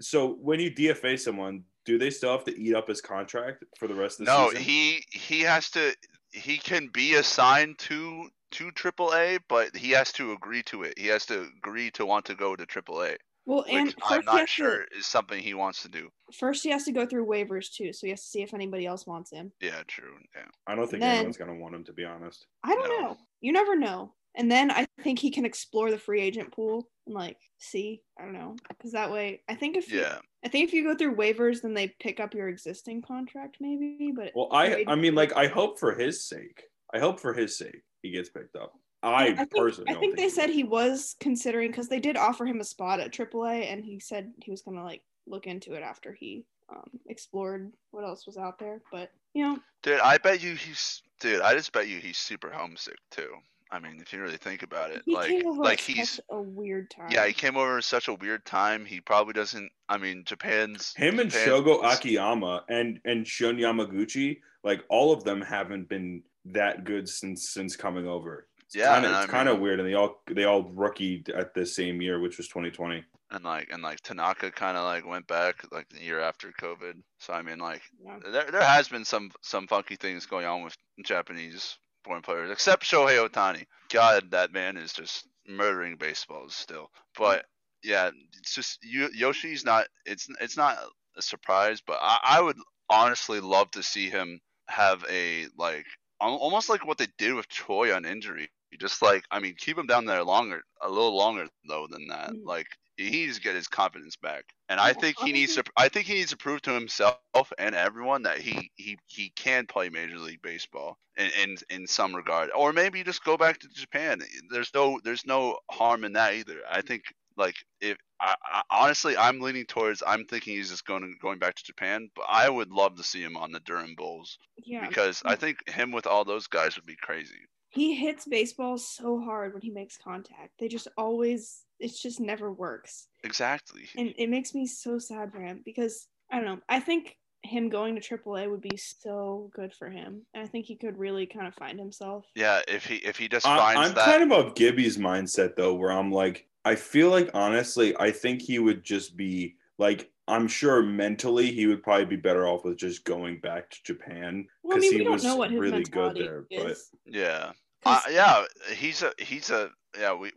so when you DFA someone, do they still have to eat up his contract for the rest of the No, season? No, he he has to. He can be assigned to to AAA, but he has to agree to it. He has to agree to want to go to AAA, well, and which first I'm not has sure is something he wants to do. first he has to go through waivers too, so he has to see if anybody else wants him. Yeah, true. Yeah. I don't think then- anyone's gonna want him to be honest. I don't No. know. You never know. And then I think he can explore the free agent pool and like see. I don't know, because that way, I think if you, Yeah. I think if you go through waivers, then they pick up your existing contract maybe. But Well, I I mean, like, I hope for his sake. I hope for his sake he gets picked up. I, think, personally, I think they he said he was considering because they did offer him a spot at AAA, and he said he was gonna like look into it after he um, explored what else was out there. But you know, Dude, I bet you he's. Dude, I just bet you he's super homesick too. I mean, if you really think about it, he like, came over like at he's. such a weird time. Yeah, he came over at such a weird time. He probably doesn't. I mean, Japan's him and Shogo Akiyama and and Shun Yamaguchi, like all of them haven't been that good since since coming over. It's Yeah, kinda, it's kind of weird, and they all they all rookied at the same year, which was 2020. and like and like Tanaka kind of like went back like the year after COVID. So I mean, like Yeah. there there has been some some funky things going on with Japanese born players, except Shohei Ohtani. God, that man is just murdering baseballs still. But yeah, it's just you, Yoshi's not. It's it's not a surprise, but I, I would honestly love to see him have a like almost like what they did with Choi on injury. Just like I mean, keep him down there longer, a little longer though than that. Mhm. Like he needs to get his confidence back, and I think he needs to. I think he needs to prove to himself and everyone that he he he can play Major League Baseball in in, in some regard, or maybe just go back to Japan. There's no there's no harm in that either. I think like if I, I honestly I'm leaning towards I'm thinking he's just going going back to Japan, but I would love to see him on the Durham Bulls yeah. because I think him with all those guys would be crazy. He hits baseball so hard when he makes contact. They just always, it just never works. Exactly. And it makes me so sad for him because I don't know. I think him going to AAA would be so good for him. And I think he could really kind of find himself. Yeah, if he if he just I, finds I'm that kind of of Gibby's mindset though, where I'm like, I feel like honestly, I think he would just be like I'm sure mentally he would probably be better off with just going back to Japan Well, I because mean, we he don't was know what his really good mentality there. But yeah, Uh, yeah, he's a he's a yeah, we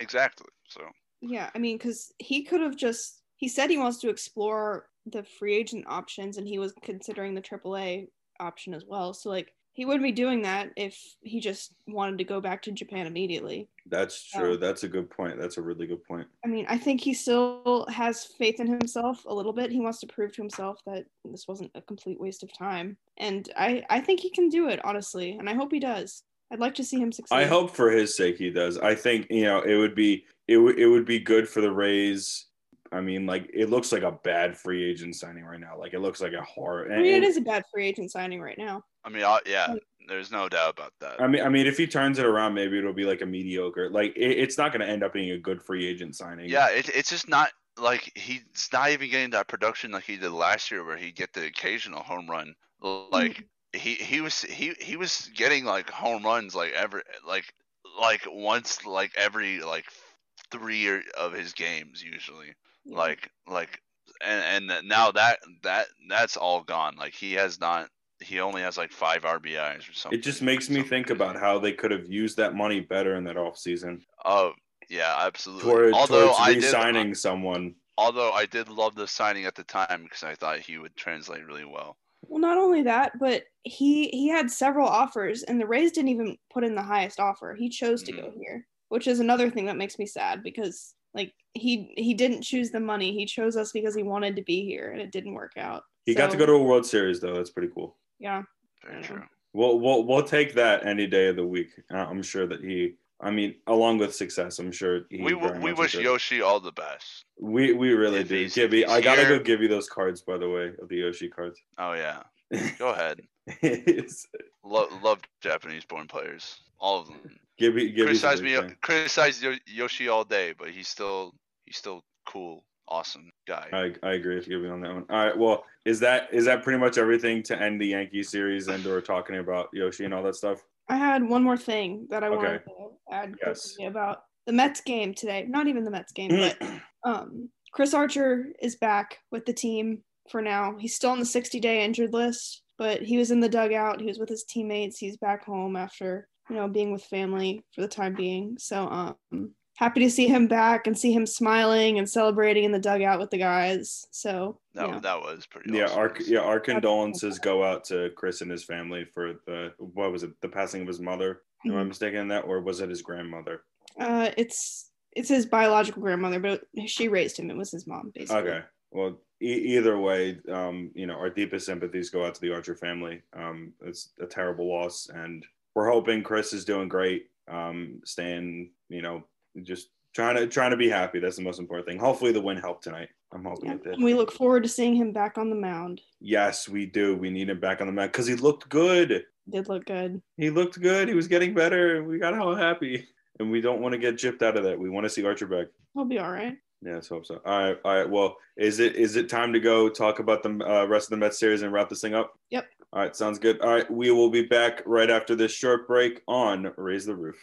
exactly. So Yeah, I mean, because he could have just he said he wants to explore the free agent options, and he was considering the AAA option as well. So like, he wouldn't be doing that if he just wanted to go back to Japan immediately. that's true. Yeah. That's a good point. That's a really good point. I mean, I think he still has faith in himself a little bit. He wants to prove to himself that this wasn't a complete waste of time, and I I think he can do it honestly, and I hope he does. I'd like to see him succeed. I hope for his sake he does. I think you know it would be it would it would be good for the Rays. I mean, like it looks like a bad free agent signing right now. Like it looks like a horror. I mean, it is a bad free agent signing right now. I mean, I, yeah, mm. there's no doubt about that. I mean, I mean, if he turns it around, maybe it'll be like a mediocre. Like it, it's not going to end up being a good free agent signing. Yeah, it, it's just not like he's not even getting that production like he did last year, where he'd get the occasional home run. Like mm. he he was he he was getting like home runs like every like like once like every like three of his games usually. Yeah. Like like and and now that that that's all gone. Like he has not. He only has like five RBIs or something. It just makes me think about how they could have used that money better in that offseason Oh yeah, absolutely. toward, although towards I did, uh, re-signing someone. although I did love the signing at the time because I thought he would translate really well. Well, not only that, but he he had several offers, and the Rays didn't even put in the highest offer. He chose to go mm-hmm. here, which is another thing that makes me sad because like he he didn't choose the money. He chose us because he wanted to be here, and it didn't work out. He got to go to a World Series though. That's pretty cool. yeah. Very true. We'll we'll we'll take that any day of the week. Uh, I'm sure that he. I mean, along with success, I'm sure he. We very we wish enjoyed- Yoshi all the best. We we really If do. he's- Gibby, he's I gotta here- go give you those cards by the way of the Yoshi cards. Oh yeah, go ahead. It's- Lo- love Japanese-born players, all of them. Gibby, Gibby's a criticize big me, criticize Yoshi all day, but he's still he's still cool, awesome guy. I, I agree with Gibby on that one. All right. Well, is that is that pretty much everything to end the Yankee series and or talking about Yoshi and all that stuff? I had one more thing that I Okay. wanted to add Yes. about the Mets game today. Not even the Mets game, but um, Chris Archer is back with the team for now. He's still on the 60 day injured list, but he was in the dugout. He was with his teammates. He's back home after, you know, being with family for the time being. So, um, happy to see him back and see him smiling and celebrating in the dugout with the guys. So, that yeah. that was pretty. yeah, awesome. our yeah our condolences go out to Chris and his family for the what was it the passing of his mother? Am I Mhm. mistaken in that, or was it his grandmother? uh, it's it's his biological grandmother, but she raised him. It was his mom, basically. Okay. Well, e- either way, um, you know, our deepest sympathies go out to the Archer family. Um, it's a terrible loss, and we're hoping Chris is doing great. Um, staying, you know, just trying to trying to be happy. That's the most important thing. Hopefully, the win helped tonight. I'm hoping Yeah. it did. We look forward to seeing him back on the mound. Yes, we do. We need him back on the mat because he looked good. Did look good. He looked good. He was getting better. We got all happy, and we don't want to get gypped out of that. We want to see Archer back. He'll be all right. Yeah, let's hope so. All right, all right. Well, is it is it time to go talk about the uh, rest of the Mets series and wrap this thing up? Yep. All right, sounds good. All right, we will be back right after this short break on Raise the Roof.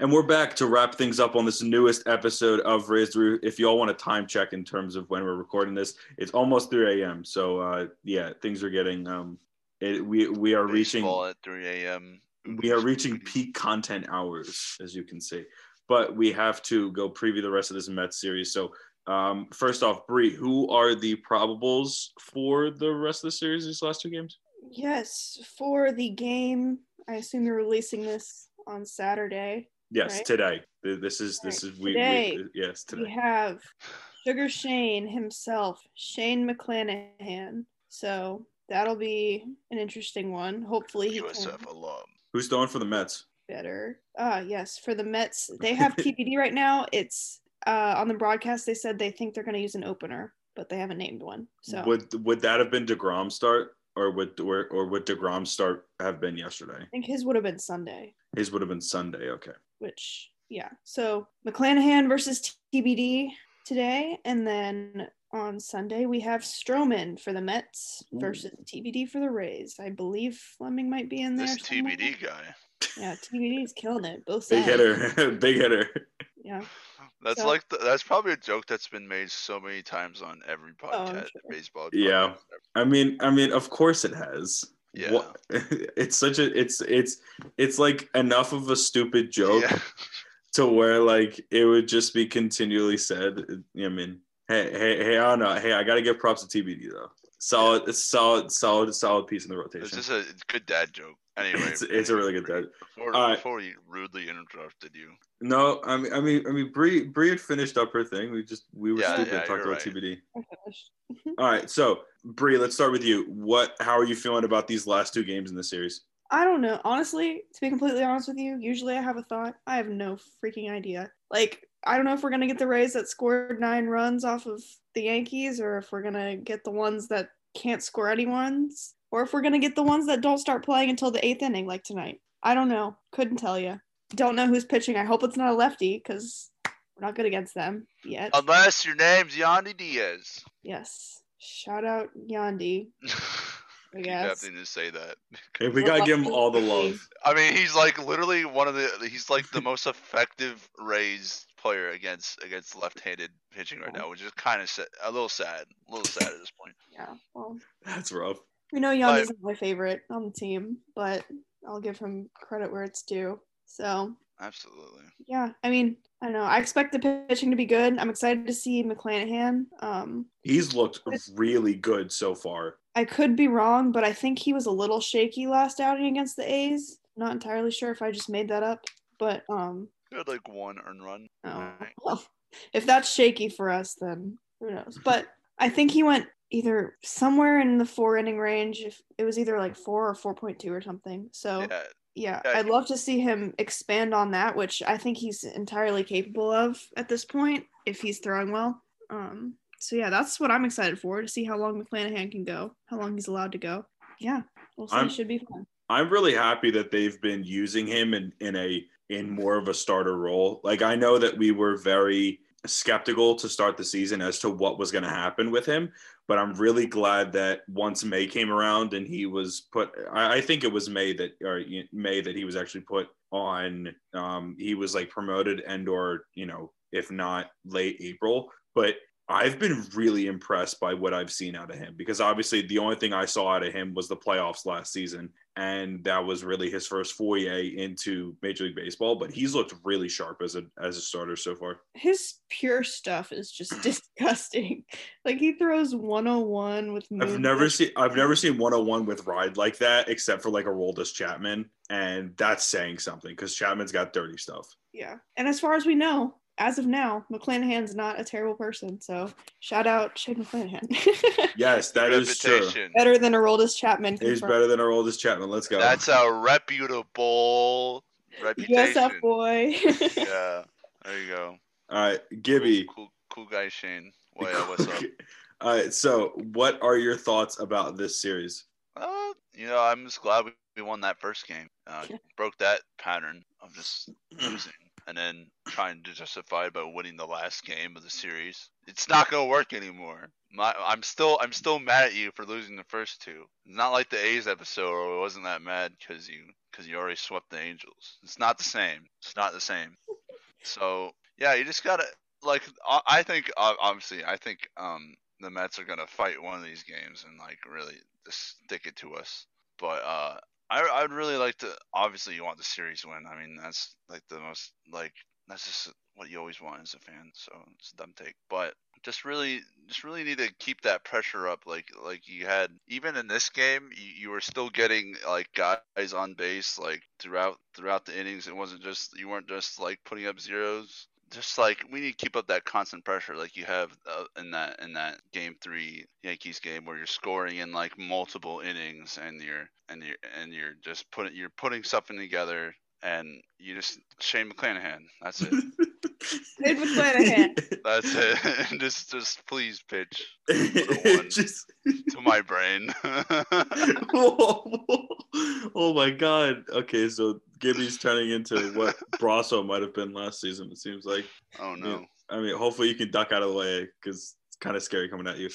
And we're back to wrap things up on this newest episode of Raise the Roof. If y'all want a time check in terms of when we're recording this, it's almost 3 a.m. So uh, yeah, things are getting um, it, we we are reaching at 3 a.m. we are reaching peak content hours, as you can see. But we have to go preview the rest of this Mets series. So, um, first off, Bree, who are the probables for the rest of the series? These last two games? Yes, for the game, I assume you're releasing this on Saturday. Yes, Right. today. This is this is we, Today. we yes today. We have Sugar Shane himself, Shane McClanahan. So that'll be an interesting one. Hopefully he USF can alum. Who's throwing for the Mets? Better. Ah, yes, for the Mets, they have TBD right now. It's uh, on the broadcast. They said they think they're going to use an opener, but they haven't named one. So Would would that have been Degrom start, or would or, or would Degrom start have been yesterday? I think his would have been Sunday. His would have been Sunday. Okay. which yeah. So McClanahan versus TBD today, and then on Sunday we have Stroman for the Mets Ooh. versus TBD for the Rays. I believe Fleming might be in there. This somewhere. TBD guy. Yeah, TBD is killing it. Both Big sides. hitter. Big hitter. Yeah. That's So- like the, that's probably a joke that's been made so many times on every Oh, I'm podcast, sure. baseball. Yeah. podcast. I mean, I mean, of course it has. Yeah. What, it's such a it's it's it's like enough of a stupid joke Yeah. to where like it would just be continually said. I mean, hey, hey, hey, I don't know. Hey, I gotta give props to TBD though. Solid, solid, solid, solid piece in the rotation. It's rotation. just a good dad joke. Anyway, It's- it's a really good dad- Before, All right. before we rudely interrupted you. No, I mean, I mean, I mean, Bree, Bree had finished up her thing. We just we were Yeah, stupid yeah, and talked about right. TBD. All right, so Bree, let's start with you. What? How are you feeling about these last two games in the series? I don't know. Honestly, to be completely honest with you, usually I have a thought. I have no freaking idea. Like, I don't know if we're gonna get the Rays that scored nine runs off of the Yankees, or if we're gonna get the ones that can't score any ones, or if we're gonna get the ones that don't start playing until the eighth inning, like tonight. I don't know. Couldn't tell you. Don't know who's pitching. I hope it's not a lefty, because we're not good against them yet. Unless your name's Yandy Diaz. yes. Shout out Yandy. I Keep guess. having to say that. Hey, we gotta give him all the love. I mean, he's like literally one of the. He's like the most effective Rays player against against left-handed pitching right now, which is kind of a little sad. A little sad at this point. Yeah. Well, That's rough. We know Yandy's not my favorite on the team, but I'll give him credit where it's due. So Absolutely. yeah, I mean, I don't know. I expect the pitching to be good. I'm excited to see McClanahan. Um, He's looked really good so far. I could be wrong, but I think he was a little shaky last outing against the A's. Not entirely sure if I just made that up, but um, He had like one earned run. oh, Alright. well, if that's shaky for us, then who knows? But I think he went either somewhere in the four inning range. If it was either like four or four point two or something. So Yeah, yeah, Yeah, I'd he- love to see him expand on that, which I think he's entirely capable of at this point if he's throwing well. Um, so yeah, that's what I'm excited for to see how long McClanahan can go, how long he's allowed to go. Yeah, we'll see. I'm- Should be fun. I'm really happy that they've been using him in, in a in more of a starter role. Like I know that we were very skeptical to start the season as to what was going to happen with him, but I'm really glad that once May came around and he was put. I, I think it was May that or May that he was actually put on. Um, he was like promoted and or you know if not late April, but I've been really impressed by what I've seen out of him because obviously the only thing I saw out of him was the playoffs last season, and that was really his first foray into Major League Baseball. But he's looked really sharp as a as a starter so far. His pure stuff is just disgusting. Like he throws 101 with. I've never seen I've never seen 101 with ride like that except for like a Roldis Chapman, and that's saying something because Chapman's got dirty stuff. Yeah, and as far as we know, as of now, McClanahan's not a terrible person. So shout out Shane McClanahan. Yes, that is true. better than Aroldis Chapman. He's better than Aroldis Chapman. Let's go. That's a reputable reputation. USF boy. Yeah, there you go. All right, Gibby. Cool, cool guy Shane. Well, yeah, what's up? All right, so what are your thoughts about this series? Uh, you know, I'm just glad we, we won that first game. Uh, broke that pattern of just losing and then trying to justify by winning the last game of the series. It's not gonna work anymore. My, I'm still I'm still mad at you for losing the first two. It's not like the A's episode where I wasn't that mad because you because you already swept the Angels. It's not the same. It's not the same. So yeah, you just gotta like I I think obviously I think um the Mets are gonna fight one of these games and like really just stick it to us. But uh, I I'd really like to. Obviously, you want the series win. I mean, that's like the most like that's just what you always want as a fan. So it's a dumb take, but just really just really need to keep that pressure up like like you had even in this game you, you were still getting like guys on base like throughout throughout the innings. It wasn't just you weren't just like putting up zeros. Just like we need to keep up that constant pressure like you have uh, in that in that game 3 Yankees game where you're scoring in like multiple innings and you're and you're and you're just putting you're putting something together and you just Shane McClanahan that's it Shane McClanahan. that's it just just please pitch. Just- to my brain oh my god. Okay, so Gibby's turning into what Brosseau might have been last season, it seems like. oh no I mean, hopefully you can duck out of the way because it's kind of scary coming at you.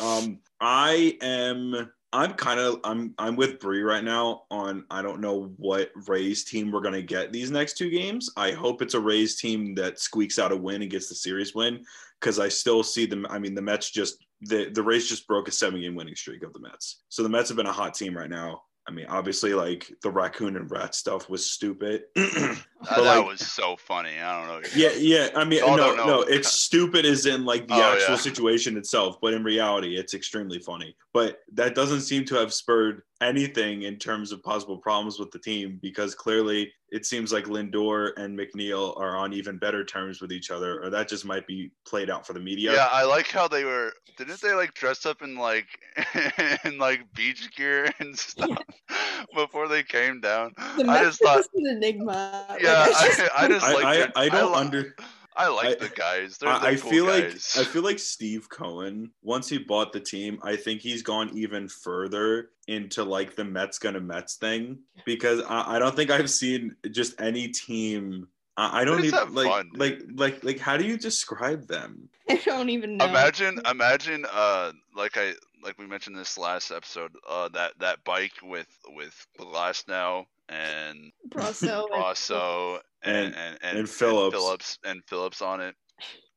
Um, I am I'm kind of I'm I'm with Bree right now on I don't know what Rays team we're gonna get these next two games. I hope it's a Rays team that squeaks out a win and gets the series win because I still see them. I mean, the Mets just the the Rays just broke a seven game winning streak of the Mets, so the Mets have been a hot team right now. I mean, obviously, like the raccoon and rat stuff was stupid. Uh, that, that was so funny. I don't know. Yeah, yeah. I mean, no, don't no. It's stupid as in like the Oh, actual yeah. situation itself, but in reality, it's extremely funny. But that doesn't seem to have spurred anything in terms of possible problems with the team because clearly it seems like Lindor and McNeil are on even better terms with each other, or that just might be played out for the media. Yeah, I like how they were. Didn't they like dress up in like in like beach gear and stuff before they came down? The I Mets just thought, an enigma. Like, yeah, I just- I, I just I, like. I, their- I don't li- under. I like I- the guys. They're, I, they're I cool feel guys. like I feel like Steve Cohen. Once he bought the team, I think he's gone even further into like the Mets gonna Mets thing because I, I don't think I've seen just any team. I, I don't just even have like fun, like like like how do you describe them? I don't even know. Imagine, imagine, uh, like I like we mentioned this last episode, uh, that that bike with with Glasnow and Brosseau. and- Brosseau and and, and, and Phillips. Phillips and Phillips on it.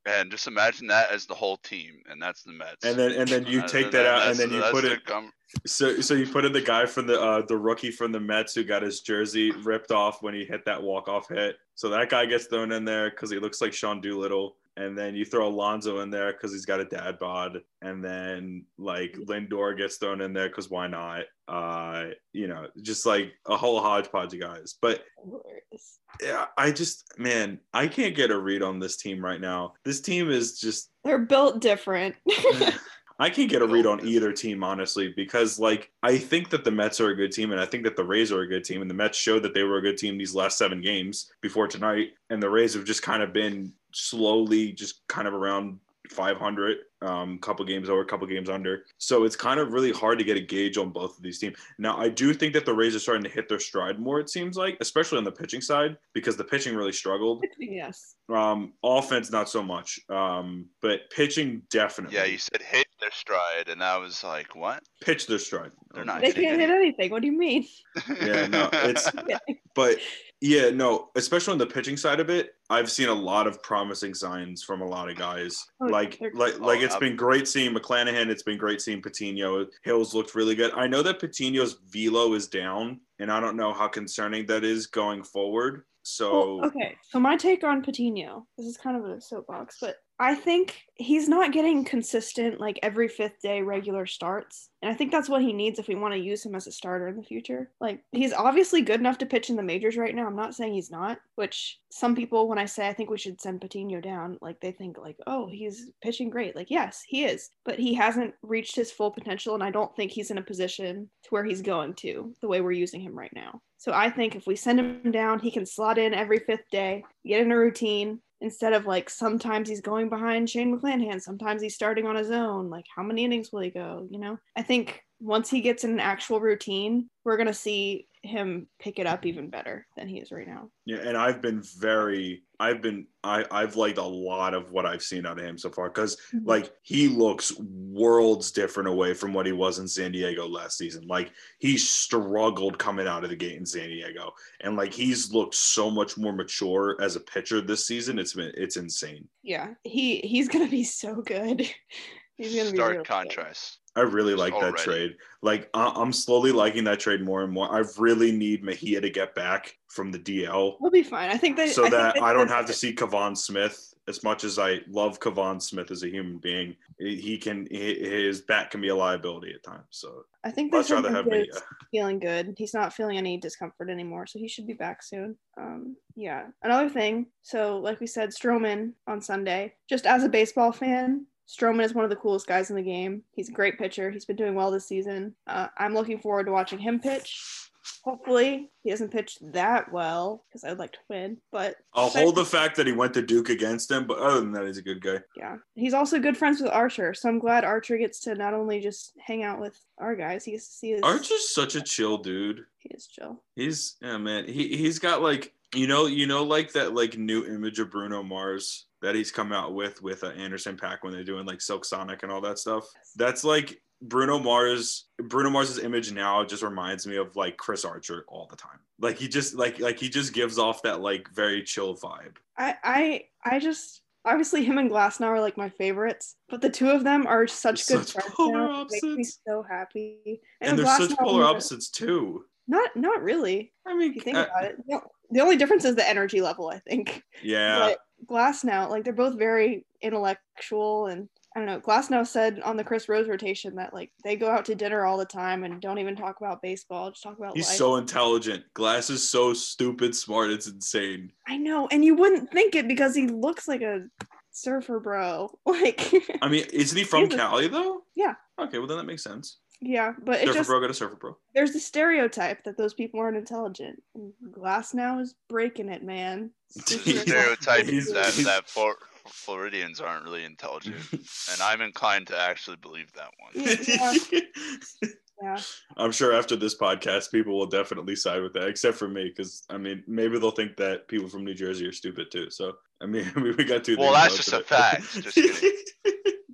And just imagine that as the whole team, and that's the Mets. And then and then you take that out and then you put it com- so so you put in the guy from the uh the rookie from the Mets who got his jersey ripped off when he hit that walk off hit. So that guy gets thrown in there because he looks like Sean Doolittle. And then you throw Alonso in there because he's got a dad bod. And then like Lindor gets thrown in there because why not? Uh, you know, just like a whole hodgepodge of guys. But yeah, I just man, I can't get a read on this team right now. This team is just They're built different. I can't get a read on either team, honestly, because like I think that the Mets are a good team, and I think that the Rays are a good team, and the Mets showed that they were a good team these last seven games before tonight, and the Rays have just kind of been slowly just kind of around 500, um, couple games over, couple games under. So it's kind of really hard to get a gauge on both of these teams. Now, I do think that the Rays are starting to hit their stride more. It seems like, especially on the pitching side, because the pitching really struggled. yes. Um, offense, not so much, um, but pitching definitely. yeah, you said hit their stride, and I was like, what? pitch their stride. They're not They can't hit anything. What do you mean? Yeah, no, it's but yeah, no, especially on the pitching side of it, I've seen a lot of promising signs from a lot of guys. Oh, like like like Oh, it's ab- been great seeing McClanahan, it's been great seeing Patino. Hills looked really good. I know that Patino's velo is down, and I don't know how concerning that is going forward. So Well, okay. So my take on Patino, this is kind of a soapbox, but I think he's not getting consistent like every fifth day regular starts. And I think that's what he needs if we want to use him as a starter in the future. Like he's obviously good enough to pitch in the majors right now. I'm not saying he's not, which some people when I say I think we should send Patino down, like they think like, "Oh, he's pitching great." Like, yes, he is, but he hasn't reached his full potential and I don't think he's in a position to where he's going to the way we're using him right now. So I think if we send him down, he can slot in every fifth day, get in a routine instead of like sometimes he's going behind Shane McClanahan, sometimes he's starting on his own. Like how many innings will he go? You know, I think once he gets in an actual routine, we're gonna see him pick it up even better than he is right now. Yeah, and I've been very I've been I I've liked a lot of what I've seen out of him so far cuz mhm. like he looks worlds different away from what he was in San Diego last season. Like he struggled coming out of the gate in San Diego and like he's looked so much more mature as a pitcher this season. It's been it's insane. Yeah, he he's gonna be so good. he's gonna be Stark real good. contrast. I really like that Already. trade. Like I- I'm slowly liking that trade more and more. I really need Mejia to get back from the DL We'll be fine. I think they so I think that I don't said have to see Kevan Smith. As much as I love Kevan Smith as a human being, he can his bat can be a liability at times. So I think they I'd said rather that have he's Mejia. feeling good. He's not feeling any discomfort anymore, so he should be back soon. Um, yeah. Another thing. So, like we said, Stroman on Sunday. Just as a baseball fan, Stroman is one of the coolest guys in the game. He's a great pitcher. He's been doing well this season. Uh, I'm looking forward to watching him pitch. Hopefully, he doesn't pitch that well because I'd like to win. But I'll hold the fact that he went to Duke against him, but other than that, he's a good guy. yeah, he's also good friends with Archer. So I'm glad Archer gets to not only just hang out with our guys, he gets to see his. Archer's such a chill dude. He is chill. He's yeah, man. He he's got like you know you know like that like new image of Bruno Mars that he's come out with with uh, Anderson Paak when they're doing like Silk Sonic and all that stuff. That's like Bruno Mars Bruno Mars's image now just reminds me of like Chris Archer all the time. Like he just like like he just gives off that like very chill vibe. I I I just obviously him and Glasnow are like my favorites, but the two of them are such good Such friends polar now. It makes me so happy. And they're Glass such polar opposites too. Not not really. I mean, If you think uh, about it, the only difference is the energy level. I think. yeah. But Glasnow, like they're both very intellectual and. I don't know. Glasnow said on the Chris Rose rotation that like they go out to dinner all the time and don't even talk about baseball, just talk about He's life. so intelligent. Glass is so stupid smart. It's insane. I know, and you wouldn't think it because he looks like a surfer bro. Like, I mean, isn't he from Cali though? Yeah. Okay, well then that makes sense. Yeah, but it just bro, got a surfer bro. there's the stereotype that those people aren't intelligent. Glasnow is breaking it, man. The He's- stereotype he's- that that Flor- Floridians aren't really intelligent, and I'm inclined to actually believe that one. Yeah. Yeah, I'm sure after this podcast, people will definitely side with that, except for me, because I mean, maybe they'll think that people from New Jersey are stupid too. So I mean, we got two. Well, that's just a today. fact. Just kidding.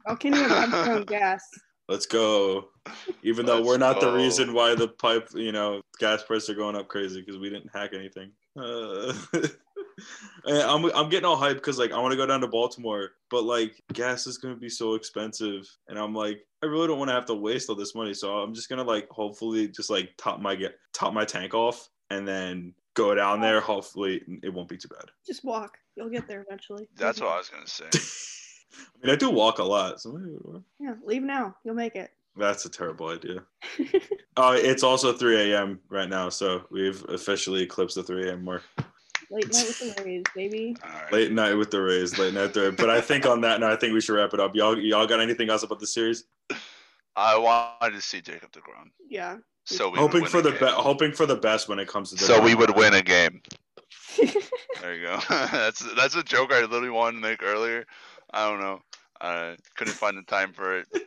how oh, can you have your own gas? Let's go. Even though Let's we're not the reason why the pipe, you know, gas prices are going up crazy because we didn't hack anything. Uh, I'm I'm getting all hyped because like I want to go down to Baltimore, but like gas is gonna be so expensive, and I'm like I really don't want to have to waste all this money, so I'm just gonna like hopefully just like top my get top my tank off and then go down there. Hopefully it won't be too bad. Just walk. You'll get there eventually. That's what I was gonna say. I mean I do walk a lot, so maybe it'll work. Yeah, leave now. You'll make it. That's a terrible idea. Uh, it's also 3 a.m. right now, so we've officially eclipsed the 3 a.m. mark. Late night with the Rays, baby. All right. Late night with the Rays, late night there. But I think on that note, I think we should wrap it up. Y'all, y'all got anything else about the series? I wanted to see Jacob Degrom, Yeah. so we hoping for the be- hoping for the best when it comes to the So we would win a game. There you go. that's that's a joke I literally wanted to make earlier. I don't know. I couldn't find the time for it.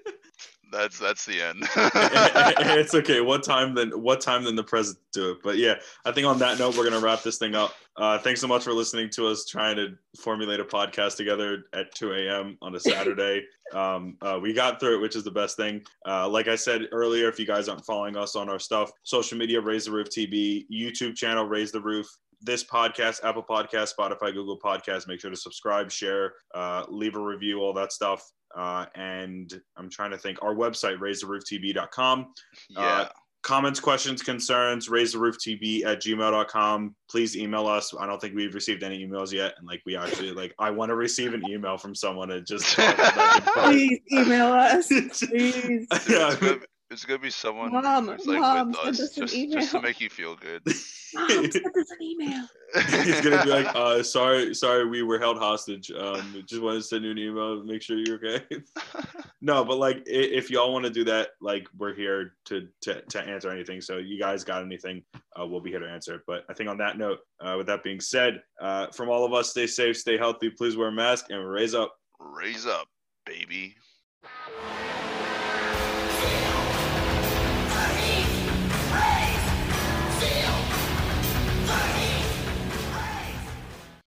That's that's the end. it's okay. What time then? What time then the present do it? But yeah, I think on that note, we're gonna wrap this thing up. Uh, thanks so much for listening to us trying to formulate a podcast together at 2 a.m. on a Saturday. um, uh, we got through it, which is the best thing. Uh, like I said earlier, if you guys aren't following us on our stuff, social media, Raise the Roof TV, YouTube channel, Raise the Roof. This podcast, Apple Podcast, Spotify, Google Podcast. Make sure to subscribe, share, uh, leave a review, all that stuff. Uh, and I'm trying to think. Our website, raisetherooftv.com. yeah. Comments, questions, concerns, raise the roof TV at gmail.com. Please email us. I don't think we've received any emails yet. And like, we actually, like, I want to receive an email from someone and just talk back and forth. Please email us. Please. Yeah, It's gonna, be someone Mom, who's like Mom, with send us us an just, just to make you feel good. Mom, send us an email. He's gonna be like, uh, sorry, sorry, we were held hostage. Um, just wanted to send you an email, make sure you're okay. no, but like, if y'all want to do that, like, we're here to to, to answer anything. So you guys got anything, uh, we'll be here to answer. But I think on that note, uh, with that being said, uh, from all of us, stay safe, stay healthy, please wear a mask, and raise up. Raise up, baby. Thank